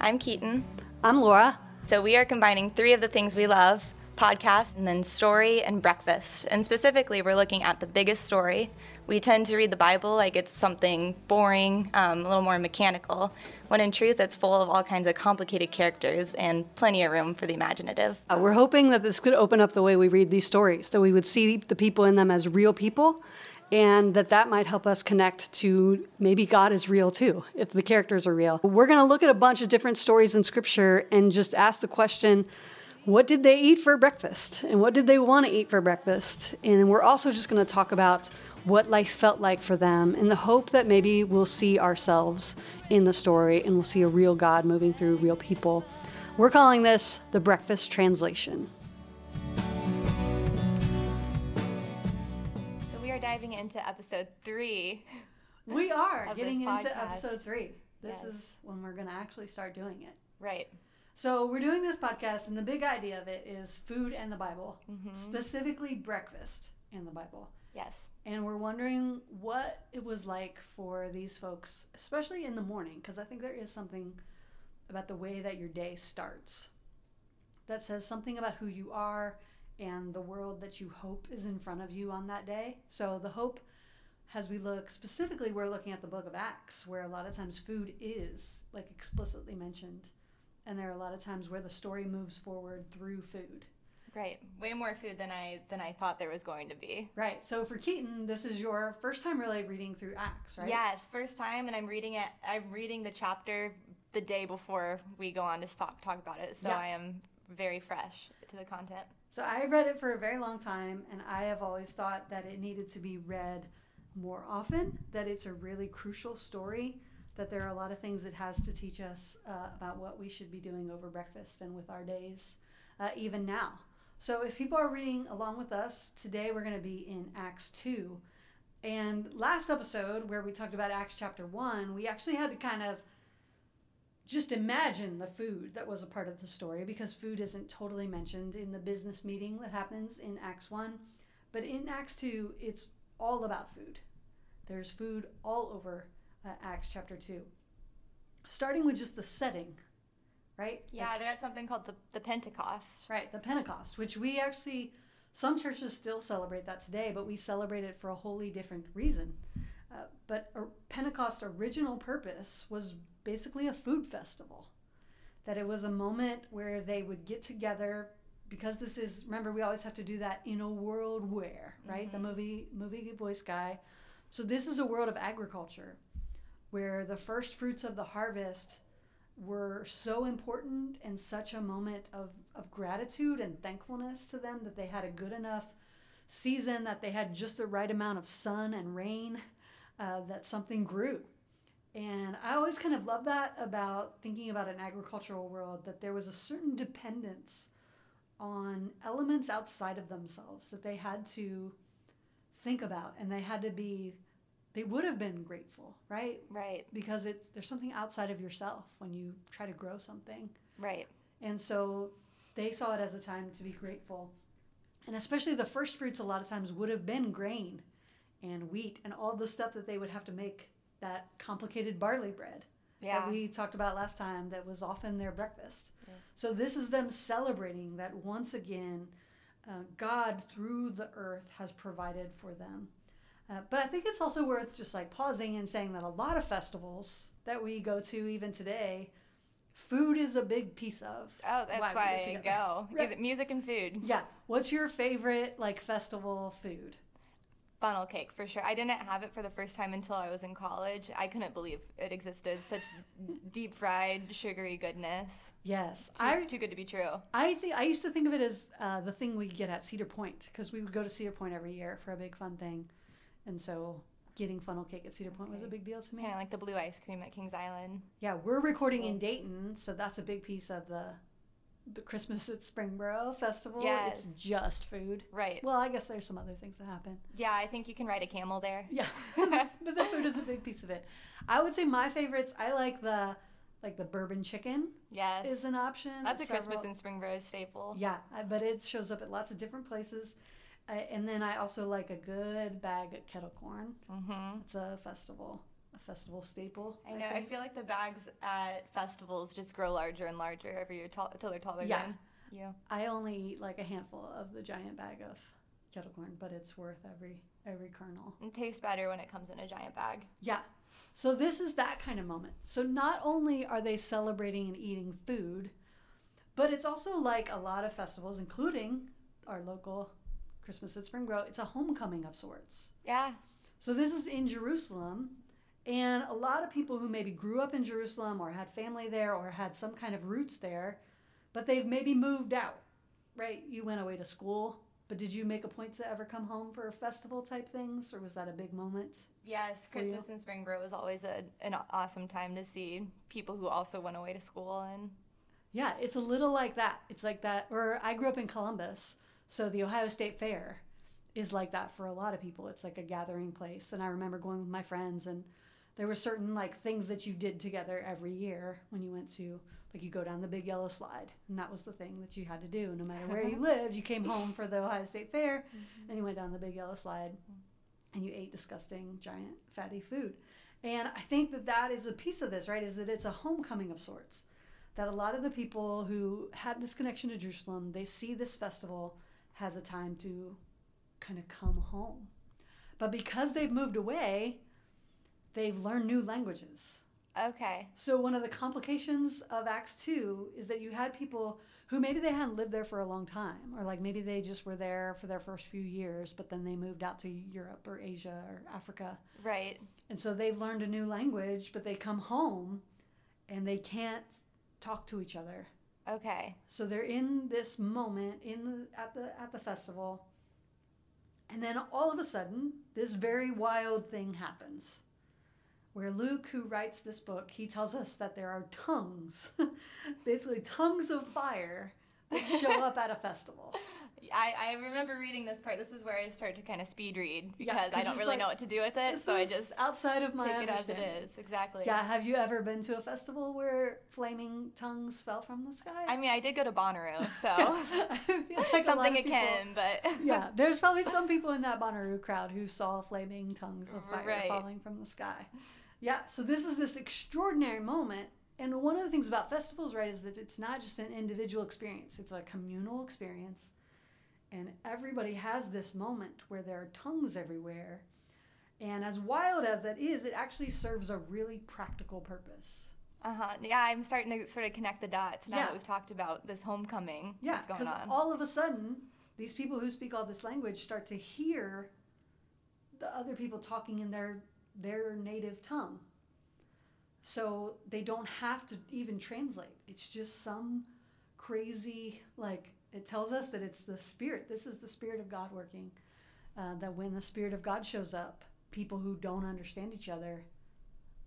I'm Keaton. I'm Laura. So we are combining three of the things we love podcast, and then story and breakfast. And specifically, we're looking at the biggest story. We tend to read the Bible like it's something boring, um, a little more mechanical, when in truth, it's full of all kinds of complicated characters and plenty of room for the imaginative. Uh, we're hoping that this could open up the way we read these stories, that we would see the people in them as real people and that that might help us connect to maybe God is real too, if the characters are real. We're going to look at a bunch of different stories in Scripture and just ask the question what did they eat for breakfast and what did they want to eat for breakfast? And we're also just going to talk about what life felt like for them in the hope that maybe we'll see ourselves in the story and we'll see a real God moving through real people. We're calling this the Breakfast Translation. Are diving into episode three. We are getting into episode three. This Yes. is when we're going to actually start doing it. Right. So we're doing this podcast, and the big idea of it is food and the Bible, Mm-hmm. specifically breakfast and the Bible. Yes. And we're wondering what it was like for these folks, especially in the morning, because I think there is something about the way that your day starts that says something about who you are and the world that you hope is in front of you on that day. So the hope, as we look specifically, we're looking at the book of Acts, where a lot of times food is like explicitly mentioned. And there are a lot of times where the story moves forward through food. Right. Way more food than I than I thought there was going to be. Right. So for Keaton, this is your first time really reading through Acts, right? Yes, first time, and I'm reading it. I'm reading the chapter the day before we go on to talk talk about it, so Yeah. I am very fresh to the content. So I read it for a very long time, and I have always thought that it needed to be read more often. That it's a really crucial story. That there are a lot of things it has to teach us uh, about what we should be doing over breakfast and with our days, uh, even now. So if people are reading along with us today, we're going to be in Acts two. And last episode, where we talked about Acts chapter one, we actually had to kind of just imagine the food that was a part of the story because food isn't totally mentioned in the business meeting that happens in Acts 1. But in Acts 2, it's all about food. There's food all over uh, Acts chapter 2. Starting with just the setting, right? Yeah, Like- they're at something called the, the Pentecost. Right, the Pentecost, which we actually, some churches still celebrate that today, but we celebrate it for a wholly different reason. Uh, but a Pentecost original purpose was basically a food festival. That it was a moment where they would get together because this is remember we always have to do that in a world where right? The movie movie voice guy. So this is a world of agriculture where the first fruits of the harvest were so important and such a moment of, of gratitude and thankfulness to them that they had a good enough season that they had just the right amount of sun and rain uh, that something grew and i always kind of love that about thinking about an agricultural world that there was a certain dependence on elements outside of themselves that they had to think about and they had to be they would have been grateful right? Right, because it there's something outside of yourself when you try to grow something. Right. and so they saw it as a time to be grateful. And especially the first fruits a lot of times would have been grain and wheat and all the stuff that they would have to make that complicated barley bread Yeah. that we talked about last time that was often their breakfast. So this is them celebrating that once again, uh, God through the earth has provided for them. Uh, but I think it's also worth just like pausing and saying that a lot of festivals that we go to even today, food is a big piece of. oh, that's why why, I go. Right. Music and food. Yeah. What's your favorite like festival food? Funnel cake for sure. I didn't have it for the first time until I was in college. I couldn't believe it existed. Such deep fried, sugary goodness. Yes, Too, I too good to be true. I think I used to think of it as uh, the thing we get at Cedar Point because we would go to Cedar Point every year for a big fun thing, and so getting funnel cake at Cedar Point was a big deal to me. Kind of like the blue ice cream at Kings Island. Yeah, we're recording cool. in Dayton, so that's a big piece of the the Christmas at Springboro festival. Yes. It's just food. Right. Well, I guess there's some other things that happen. Yeah, I think you can ride a camel there. Yeah, but the food is a big piece of it. I would say my favorites. I like the like the bourbon chicken Yes. is an option. That's a Several- Christmas in Springboro staple. Yeah, but it shows up at lots of different places. Uh, and then I also like a good bag of kettle corn. Mm-hmm. It's a festival a festival staple. I know. I, think. feel like the bags at festivals just grow larger and larger every year until they're taller Yeah. than you. I only eat like a handful of the giant bag of kettle corn, but it's worth every every kernel. It tastes better when it comes in a giant bag. Yeah. So this is that kind of moment. So not only are they celebrating and eating food, but it's also like a lot of festivals, including our local Christmas at Springboro, it's a homecoming of sorts. Yeah. So this is in Jerusalem, and a lot of people who maybe grew up in Jerusalem or had family there or had some kind of roots there, but they've maybe moved out, right? You went away to school, but did you make a point to ever come home for a festival type things, or was that a big moment? Yes, you? Christmas and Spring Break was always a, an awesome time to see people who also went away to school and Yeah, it's a little like that. It's like that. Or I grew up in Columbus, so the Ohio State Fair is like that for a lot of people. It's like a gathering place, and I remember going with my friends, and there were certain like things that you did together every year when you went to like you go down the big yellow slide, and that was the thing that you had to do. No matter where you lived, you came home for the Ohio State Fair, mm-hmm. and you went down the big yellow slide, and you ate disgusting, giant, fatty food. And I think that that is a piece of this, right? Is that it's a homecoming of sorts that a lot of the people who had this connection to Jerusalem, they see this festival has a time to kind of come home. But because they've moved away, they've learned new languages. okay. So one of the complications of Acts 2 is that you had people who maybe they hadn't lived there for a long time or like maybe they just were there for their first few years but then they moved out to Europe or Asia or Africa Right. and so they've learned a new language, but they come home and they can't talk to each other. Okay. So they're in this moment in the, at the at the festival. And then all of a sudden, this very wild thing happens. Where Luke, who writes this book, he tells us that there are tongues, basically tongues of fire that show up at a festival. I, I remember reading this part. This is where I start to kind of speed read Yeah, I don't really like, know what to do with it. So I just outside of my take it as it is. Exactly. Yeah, have you ever been to a festival where flaming tongues fell from the sky? I mean, I did go to Bonnaroo, so like something of people- akin, but yeah, there's probably some people in that Bonnaroo crowd who saw flaming tongues of fire Right. falling from the sky. Yeah, so this is this extraordinary moment. And one of the things about festivals, right, is that it's not just an individual experience, it's a communal experience. And everybody has this moment where there are tongues everywhere. And as wild as that is, it actually serves a really practical purpose. uh huh. Yeah, I'm starting to sort of connect the dots now Yeah. that we've talked about this homecoming. Yeah, that's going because on. all of a sudden, these people who speak all this language start to hear the other people talking in their their native tongue. So they don't have to even translate. It's just some crazy like it tells us that it's the spirit. This is the spirit of God working. Uh, that when the spirit of God shows up, people who don't understand each other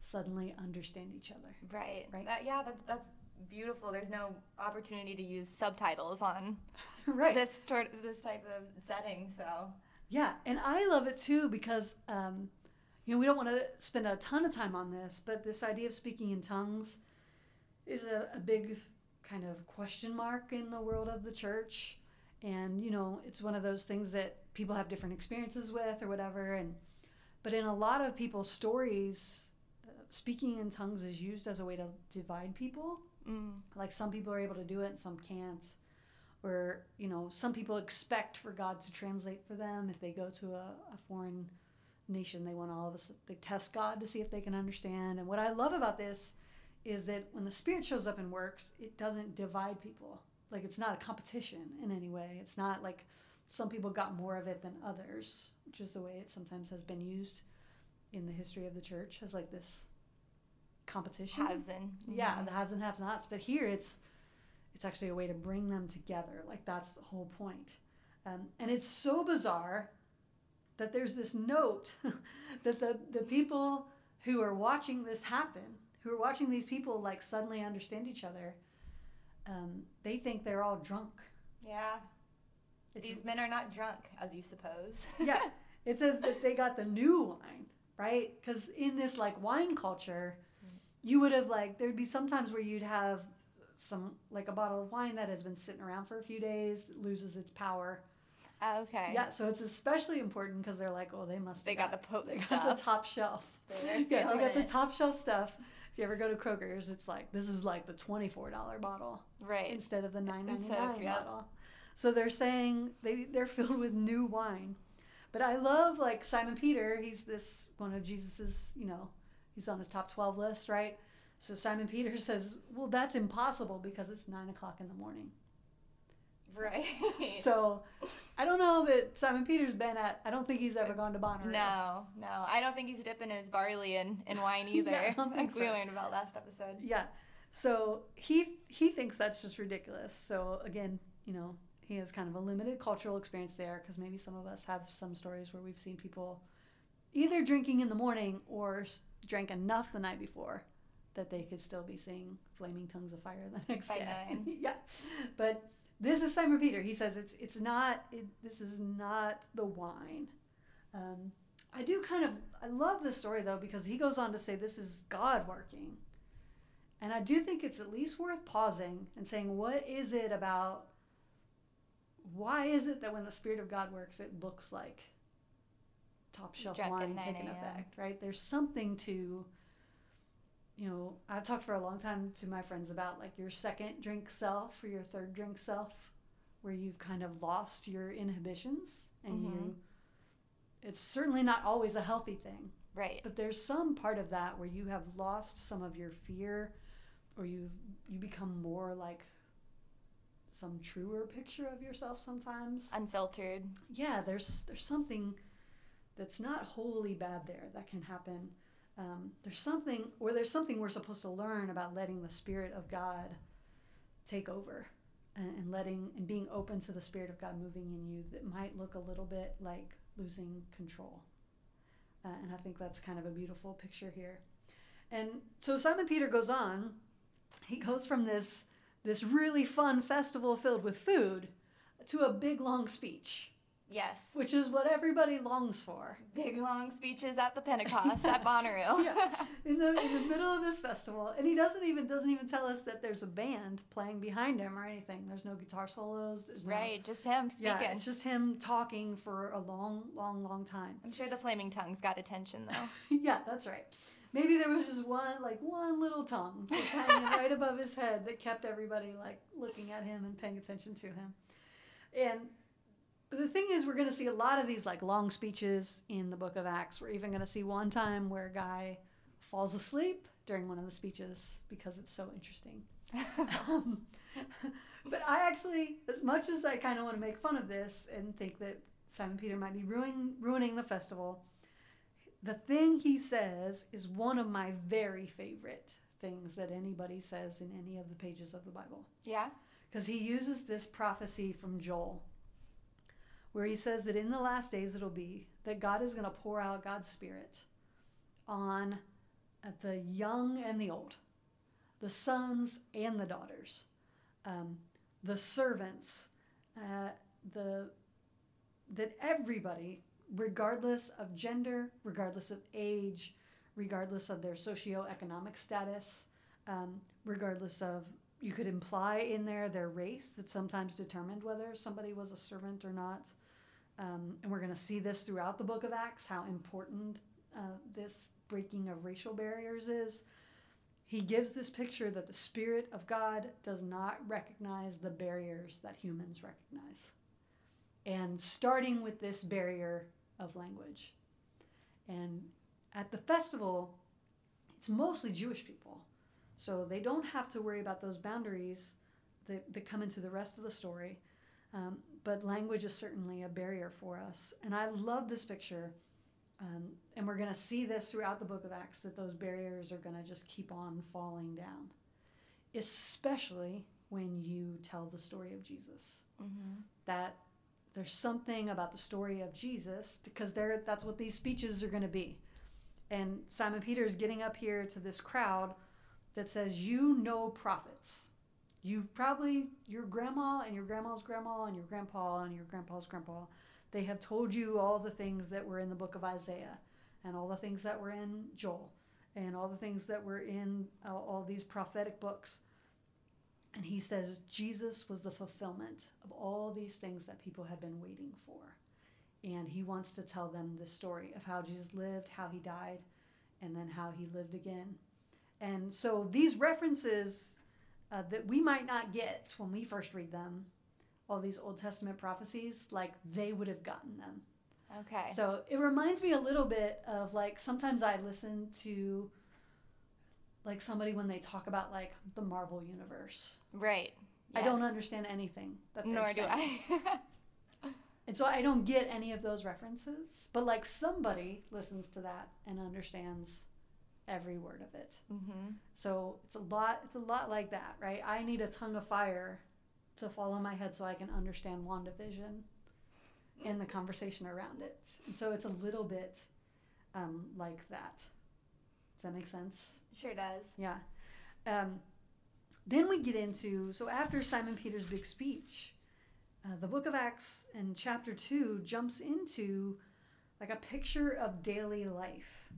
suddenly understand each other. right. Right. That, yeah, that's that's beautiful. There's no opportunity to use subtitles on right. this sort this type of setting. So Yeah, and I love it too because um, you know we don't want to spend a ton of time on this, but this idea of speaking in tongues is a, a big kind of question mark in the world of the church, and you know it's one of those things that people have different experiences with or whatever, and but in a lot of people's stories, uh, speaking in tongues is used as a way to divide people. Mm, like some people are able to do it and some can't. Or you know some people expect for god to translate for them if they go to a, a foreign nation they want all of us they test god to see if they can understand. And what i love about this is that when the spirit shows up and works it doesn't divide people. Like it's not a competition in any way. It's not like some people got more of it than others which is the way it sometimes has been used in the history of the church as like this competition. Haves and. Yeah mhm. the haves and have nots but here it's it's actually a way to bring them together. Like that's the whole point. Um, and it's so bizarre that there's this note that the, the people who are watching this happen who are watching these people like suddenly understand each other um, they think they're all drunk. Yeah. it's, These men are not drunk, as you suppose. yeah. It says that they got the new wine right? Because in this like wine culture you would have like there'd be sometimes where you'd have some like a bottle of wine that has been sitting around for a few days loses its power Oh, okay. Yeah, so it's especially important because they're like, oh, they must. They got the potent they got stuff. the top shelf. They're yeah, they got the top shelf stuff. If you ever go to Kroger's, it's like this is like the twenty-four dollar bottle Right. instead of the nine ninety nine yep. bottle. So they're saying they they're filled with new wine. But I love like Simon Peter. He's this one of Jesus's. You know, he's on his top twelve list, right? So Simon Peter says, "Well, that's impossible because it's nine o'clock in the morning." Right. So I don't know that Simon Peter's been at. I don't think he's ever gone to Bonnaroo. No, no. I don't think he's dipping his barley in, in wine either. Yeah, I don't think like we so. learned about last episode. Yeah. So he he thinks that's just ridiculous. So again, you know, he has kind of a limited cultural experience there because maybe some of us have some stories where we've seen people either drinking in the morning or drank enough the night before that they could still be seeing flaming tongues of fire the next By day. nine. yeah. But this is Simon Peter. He says it's it's not it, this is not the wine. Um, I do kind of I love this story though because he goes on to say this is God working. And I do think it's at least worth pausing and saying, what is it about? Why is it that when the Spirit of God works, it looks like top shelf wine 9 taking effect, right? There's something to, you know, I've talked for a long time to my friends about like your second drink self or your third drink self, where you've kind of lost your inhibitions and you, Mhm. it's certainly not always a healthy thing. Right. But there's some part of that where you have lost some of your fear or you've you become more like some truer picture of yourself sometimes. Unfiltered. Yeah, there's there's something that's not wholly bad there that can happen. Um, there's something or there's something we're supposed to learn about letting the spirit of God take over and, and letting and being open to the spirit of God moving in you that might look a little bit like losing control. Uh, and I think that's kind of a beautiful picture here. And so Simon Peter goes on. He goes from this this really fun festival filled with food to a big long speech, Yes. which is what everybody longs for. Big long speeches at the Pentecost at Bonnaroo. Yeah, in the in the middle of this festival, and he doesn't even doesn't even tell us that there's a band playing behind him or anything. There's no guitar solos. There's no, Right. Just him speaking. Yeah, it's just him talking for a long, long, long time. I'm sure the flaming tongues got attention though. yeah, that's right. Maybe there was just one, like one little tongue just hanging right above his head that kept everybody like looking at him and paying attention to him. And the thing is, we're going to see a lot of these like long speeches in the book of Acts. We're even going to see one time where a guy falls asleep during one of the speeches because it's so interesting. um, but I actually, as much as I kind of want to make fun of this and think that Simon Peter might be ruining ruining the festival, the thing he says is one of my very favorite things that anybody says in any of the pages of the Bible. yeah. Because he uses this prophecy from Joel, where he says that in the last days it'll be that God is going to pour out God's Spirit on uh, the young and the old, the sons and the daughters, um, the servants, uh, the that everybody, regardless of gender, regardless of age, regardless of their socioeconomic status, um, regardless of you could imply in there their race that sometimes determined whether somebody was a servant or not. Um, and we're going to see this throughout the book of Acts how important uh, this breaking of racial barriers is. He gives this picture that the Spirit of God does not recognize the barriers that humans recognize. And starting with this barrier of language. And at the festival, it's mostly Jewish people. So they don't have to worry about those boundaries that, that come into the rest of the story. Um, but language is certainly a barrier for us. And I love this picture. Um, and we're going to see this throughout the book of Acts that those barriers are going to just keep on falling down, especially when you tell the story of Jesus. Mm-hmm. That there's something about the story of Jesus because they're, that's what these speeches are going to be. And Simon Peter is getting up here to this crowd that says, You know prophets. You've probably, your grandma and your grandma's grandma and your grandpa and your grandpa's grandpa, they have told you all the things that were in the book of Isaiah and all the things that were in Joel and all the things that were in uh, all these prophetic books. And he says Jesus was the fulfillment of all these things that people had been waiting for. And he wants to tell them the story of how Jesus lived, how he died, and then how he lived again. And so these references uh, that we might not get when we first read them, all these Old Testament prophecies, like they would have gotten them. Okay. So it reminds me a little bit of like sometimes I listen to like somebody when they talk about like the Marvel universe. right. I don't understand anything that they're Nor do saying. I. And so I don't get any of those references, but like somebody listens to that and understands every word of it. hmm So it's a lot it's a lot like that, right? I need a tongue of fire to fall on my head so I can understand WandaVision and the conversation around it. And so it's a little bit um, like that. Does that make sense? Sure does. Yeah. Um, then we get into so after Simon Peter's big speech, uh, the book of Acts in chapter two jumps into like a picture of daily life,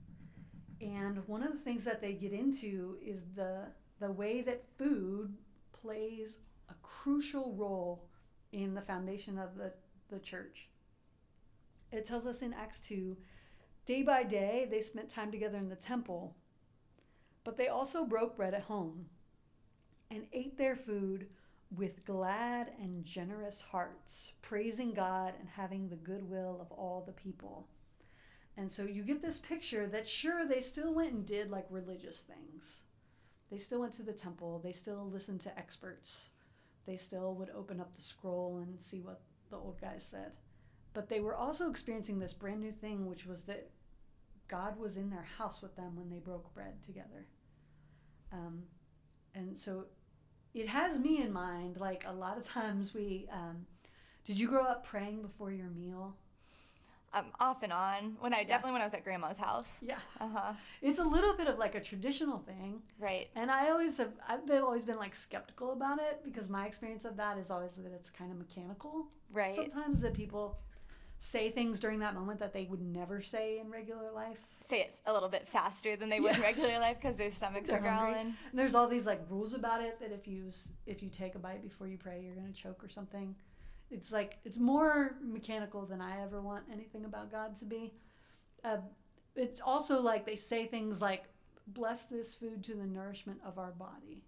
and one of the things that they get into is the the way that food plays a crucial role in the foundation of the the church. It tells us in Acts two, day by day they spent time together in the temple but they also broke bread at home and ate their food with glad and generous hearts, praising God and having the goodwill of all the people. And so you get this picture that sure, they still went and did like religious things. They still went to the temple, they still listened to experts, they still would open up the scroll and see what the old guys said. But they were also experiencing this brand new thing, which was that God was in their house with them when they broke bread together. Um, and so it has me in mind. Like a lot of times we, um, did you grow up praying before your meal? Um, off and on. When I definitely when I was at grandma's house. Yeah. Uh huh. It's a little bit of like a traditional thing. Right. And I always have, I've been, always been like skeptical about it because my experience of that is always that it's kind of mechanical. Right. Sometimes that people say things during that moment that they would never say in regular life. Say it a little bit faster than they would in regular life because their stomachs They're are growling. And there's all these like rules about it that if you if you take a bite before you pray, you're gonna choke or something. It's like it's more mechanical than I ever want anything about God to be. Uh, it's also like they say things like "bless this food to the nourishment of our body,"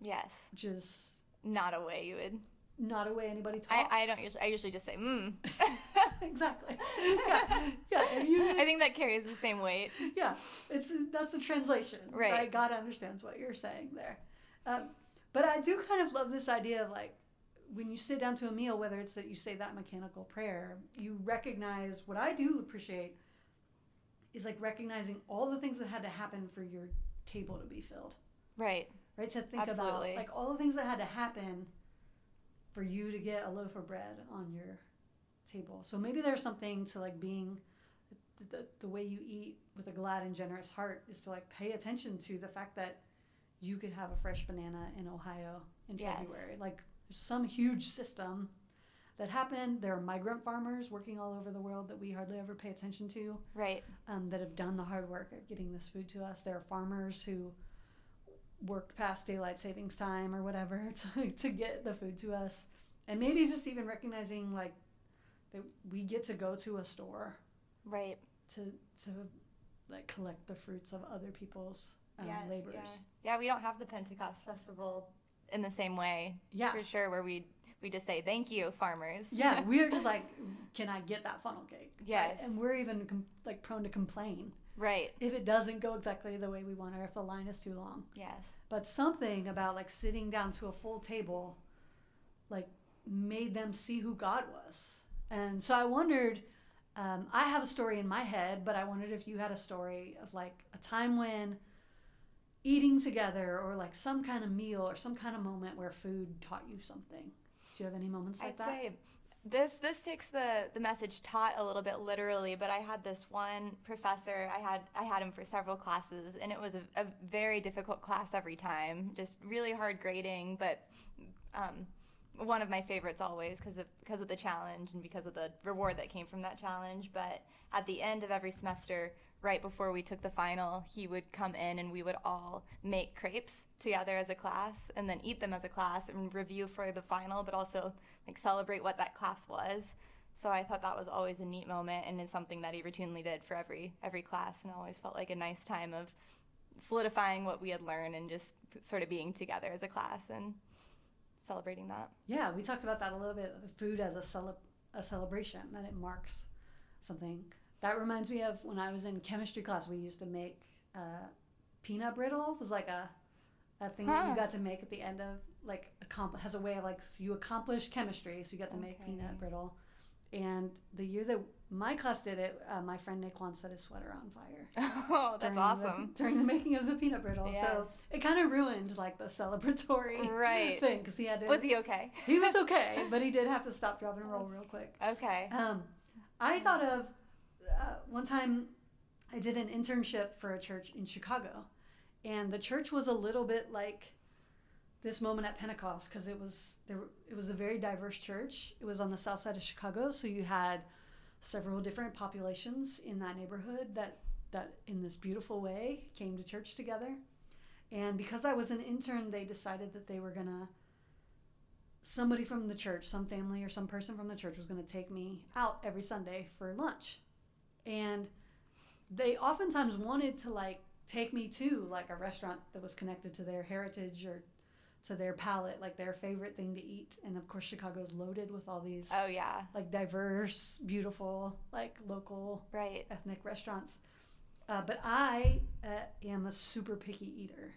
Yes. which is Not a way you would. not a way anybody talks. I, I don't usually. I usually just say mmm. exactly. Yeah, yeah. If you, I think that carries the same weight. yeah, it's that's a translation, right? Right. God understands what you're saying there. Um, but I do kind of love this idea of like when you sit down to a meal, whether it's that you say that mechanical prayer, you recognize what I do appreciate is like recognizing all the things that had to happen for your table to be filled, Right. right? To think Absolutely. about like all the things that had to happen for you to get a loaf of bread on your table. So maybe there's something to like being the, the, the way you eat with a glad and generous heart is to like pay attention to the fact that you could have a fresh banana in Ohio in Yes. February. Like some huge system that happened. There are migrant farmers working all over the world that we hardly ever pay attention to Right. um, that have done the hard work of getting this food to us. There are farmers who worked past daylight savings time or whatever to, to get the food to us. And maybe just even recognizing like that we get to go to a store Right. to to like collect the fruits of other people's um, yes. labors. Yeah. yeah. We don't have the Pentecost festival in the same way. Yeah. For sure. Where we we just say thank you, farmers. Yeah, we are just like, can I get that funnel cake? Right? Yes. And we're even com- like prone to complain right. if it doesn't go exactly the way we want or if the line is too long. Yes. but something about like sitting down to a full table like made them see who god was and so i wondered um, i have a story in my head but i wondered if you had a story of like a time when eating together or like some kind of meal or some kind of moment where food taught you something do you have any moments like I'd that say this this takes the the message taught a little bit literally, but I had this one professor. I had I had him for several classes, and it was a, a very difficult class every time. Just really hard grading, but um, one of my favorites always because of because of the challenge and because of the reward that came from that challenge. But at the end of every semester, right before we took the final, he would come in and we would all make crepes together as a class and then eat them as a class and review for the final, but also like celebrate what that class was. So I thought that was always a neat moment and it's something that he routinely did for every every class and always felt like a nice time of solidifying what we had learned and just sort of being together as a class and celebrating that. Yeah, we talked about that a little bit. Food as a cele- a celebration that it marks something. That reminds me of when I was in chemistry class. We used to make uh, peanut brittle. Was like a a thing that you got to make at the end of like accom- has a way of like so you accomplished chemistry, so you got to make peanut brittle. And the year that my class did it, uh, my friend Nick Naquan set his sweater on fire. Oh, that's during the- awesome. during the making of the peanut brittle. So it kind of ruined like the celebratory Right. thing because he had to. Was he okay? he was okay, but he did have to stop, drop, and roll real quick. Okay. Um, I thought of uh, one time I did an internship for a church in Chicago, and the church was a little bit like this moment at Pentecost because it was there. It was a very diverse church. It was on the south side of Chicago, so you had several different populations in that neighborhood that that in this beautiful way came to church together. And because I was an intern, they decided that they were gonna somebody from the church, some family or some person from the church was to take me out every Sunday for lunch. And they oftentimes wanted to like take me to like a restaurant that was connected to their heritage or to their palate, like their favorite thing to eat. And of course, Chicago's loaded with all these Oh yeah. like diverse, beautiful, like local Right. ethnic restaurants. Uh, but I uh, am a super picky eater.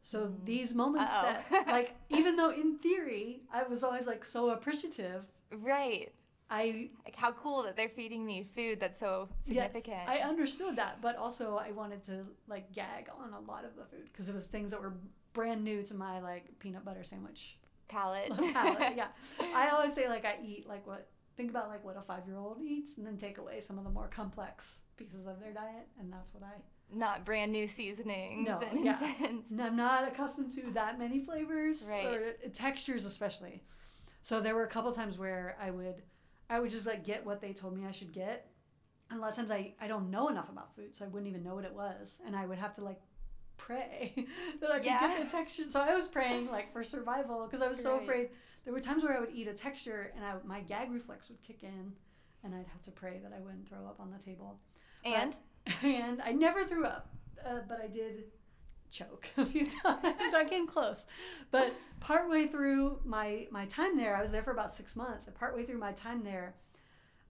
So Mm. these moments Uh-oh. that, like, even though in theory I was always like so appreciative, Right. I Like how cool that they're feeding me food that's so significant. Yes, I understood that, but also I wanted to like gag on a lot of the food because it was things that were brand new to my like peanut butter sandwich Palate. palate. yeah, I always say like I eat like what think about like what a five year old eats, and then take away some of the more complex pieces of their diet, and that's what I Not brand new seasonings No, and yeah. intense. I'm not accustomed to that many flavors Right. or textures, especially. So there were a couple times where I would, I would just like get what they told me I should get, and a lot of times I I don't know enough about food, so I wouldn't even know what it was, and I would have to like pray that I could Yeah. get the texture. So I was praying like for survival because I was so afraid. There were times where I would eat a texture and I, my gag reflex would kick in, and I'd have to pray that I wouldn't throw up on the table And and I never threw up, uh, but I did choke a few times. I came close, but partway through my my time there, I was there for about six months. And partway through my time there,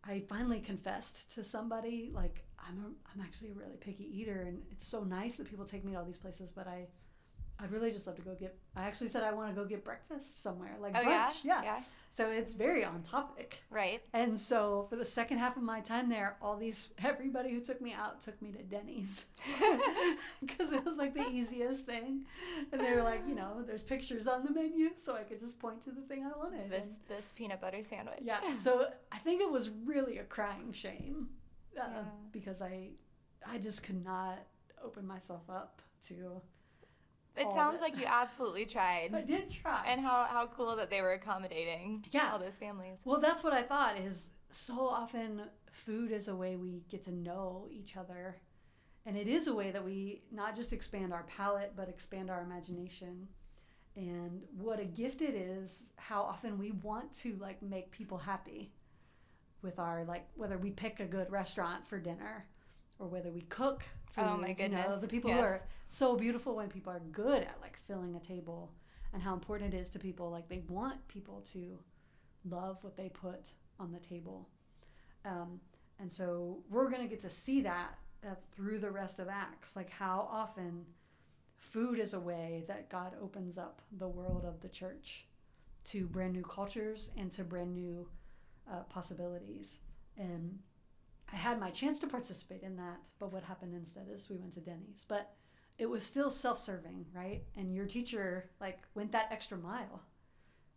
I finally confessed to somebody like I'm a, I'm actually a really picky eater, and it's so nice that people take me to all these places, but I. I'd really just love to go get. I actually said I want to go get breakfast somewhere, like oh brunch. yeah? yeah. So it's very on topic. Right. And so for the second half of my time there, all these everybody who took me out took me to Denny's because it was like the easiest thing. And they were like, you know, there's pictures on the menu, so I could just point to the thing I wanted. This And- this peanut butter sandwich. yeah. So I think it was really a crying shame uh, Yeah. because I, I just could not open myself up to. It sounds of like you absolutely tried. I did try. And how, how cool that they were accommodating Yeah. all those families. Well, that's what I thought is so often food is a way we get to know each other. And it is a way that we not just expand our palate, but expand our imagination. And what a gift it is how often we want to like make people happy with our like whether we pick a good restaurant for dinner or whether we cook food. Oh, my You know, goodness. the people who are so beautiful when people are good at like filling a table and how important it is to people like they want people to love what they put on the table um, and so we're going to get to see that uh, through the rest of acts like how often food is a way that god opens up the world of the church to brand new cultures and to brand new uh, possibilities and i had my chance to participate in that but what happened instead is we went to denny's. But it was still self-serving right? And your teacher like went that extra mile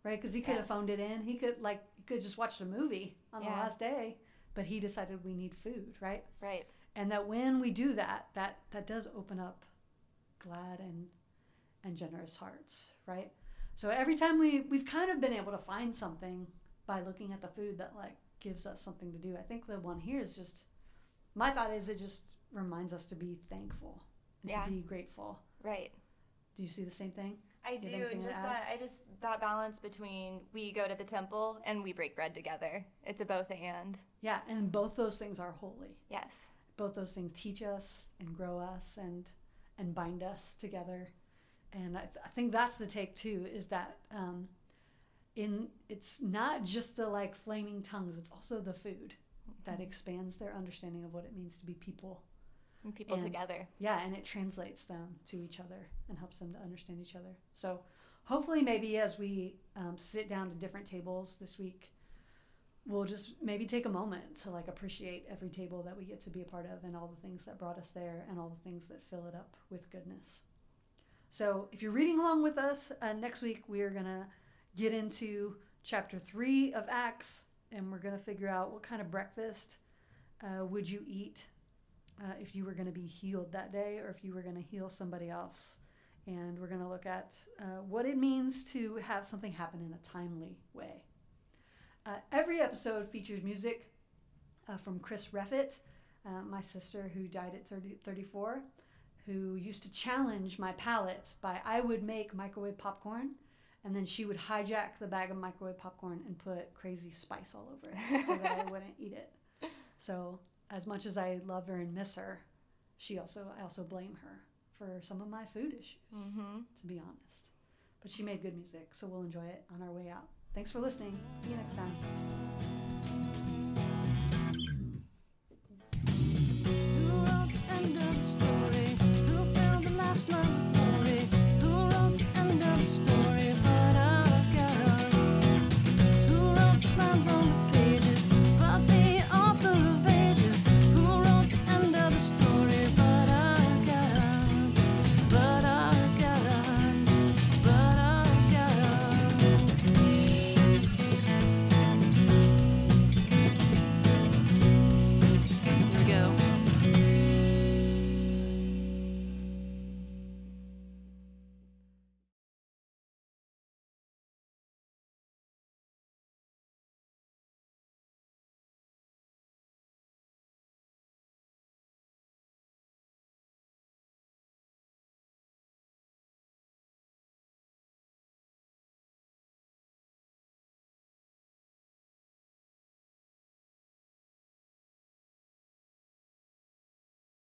right? Because he could have Yes. phoned it in. He could like he could just watched a movie on the last day but he decided we need food right? Right. and that when we do that that that does open up glad and and generous hearts right? So every time we we've kind of been able to find something by looking at the food that like gives us something to do i think the one here is just my thought is it just reminds us to be thankful and Yeah. to be grateful. Right. Do you see the same thing? I do. Just that I just that balance between we go to the temple and we break bread together. It's a both and. Yeah, and both those things are holy. Yes. Both those things teach us and grow us and and bind us together. And I, th- I think that's the take too. Is that um, in it's not just the like flaming tongues. It's also the food that expands their understanding of what it means to be people. And people And- together. Yeah, and it translates them to each other and helps them to understand each other. So hopefully, maybe as we um, sit down to different tables this week, we'll just maybe take a moment to like appreciate every table that we get to be a part of and all the things that brought us there and all the things that fill it up with goodness. So if you're reading along with us, uh, next week we are going to get into chapter three of Acts and we're going to figure out what kind of breakfast uh, would you eat uh, if you were going to be healed that day or if you were going to heal somebody else. And we're going to look at uh, what it means to have something happen in a timely way. Uh, every episode features music uh, from Chris Reffitt, uh, my sister who died at 30, 34, who used to challenge my palate by I would make microwave popcorn and then she would hijack the bag of microwave popcorn and put crazy spice all over it so that I wouldn't eat it. So as much as I love her and miss her, she also I also blame her for some of my food issues, Mm-hmm. to be honest. But she made good music, so we'll enjoy it on our way out. Thanks for listening. See you next time. Who wrote the end of the story?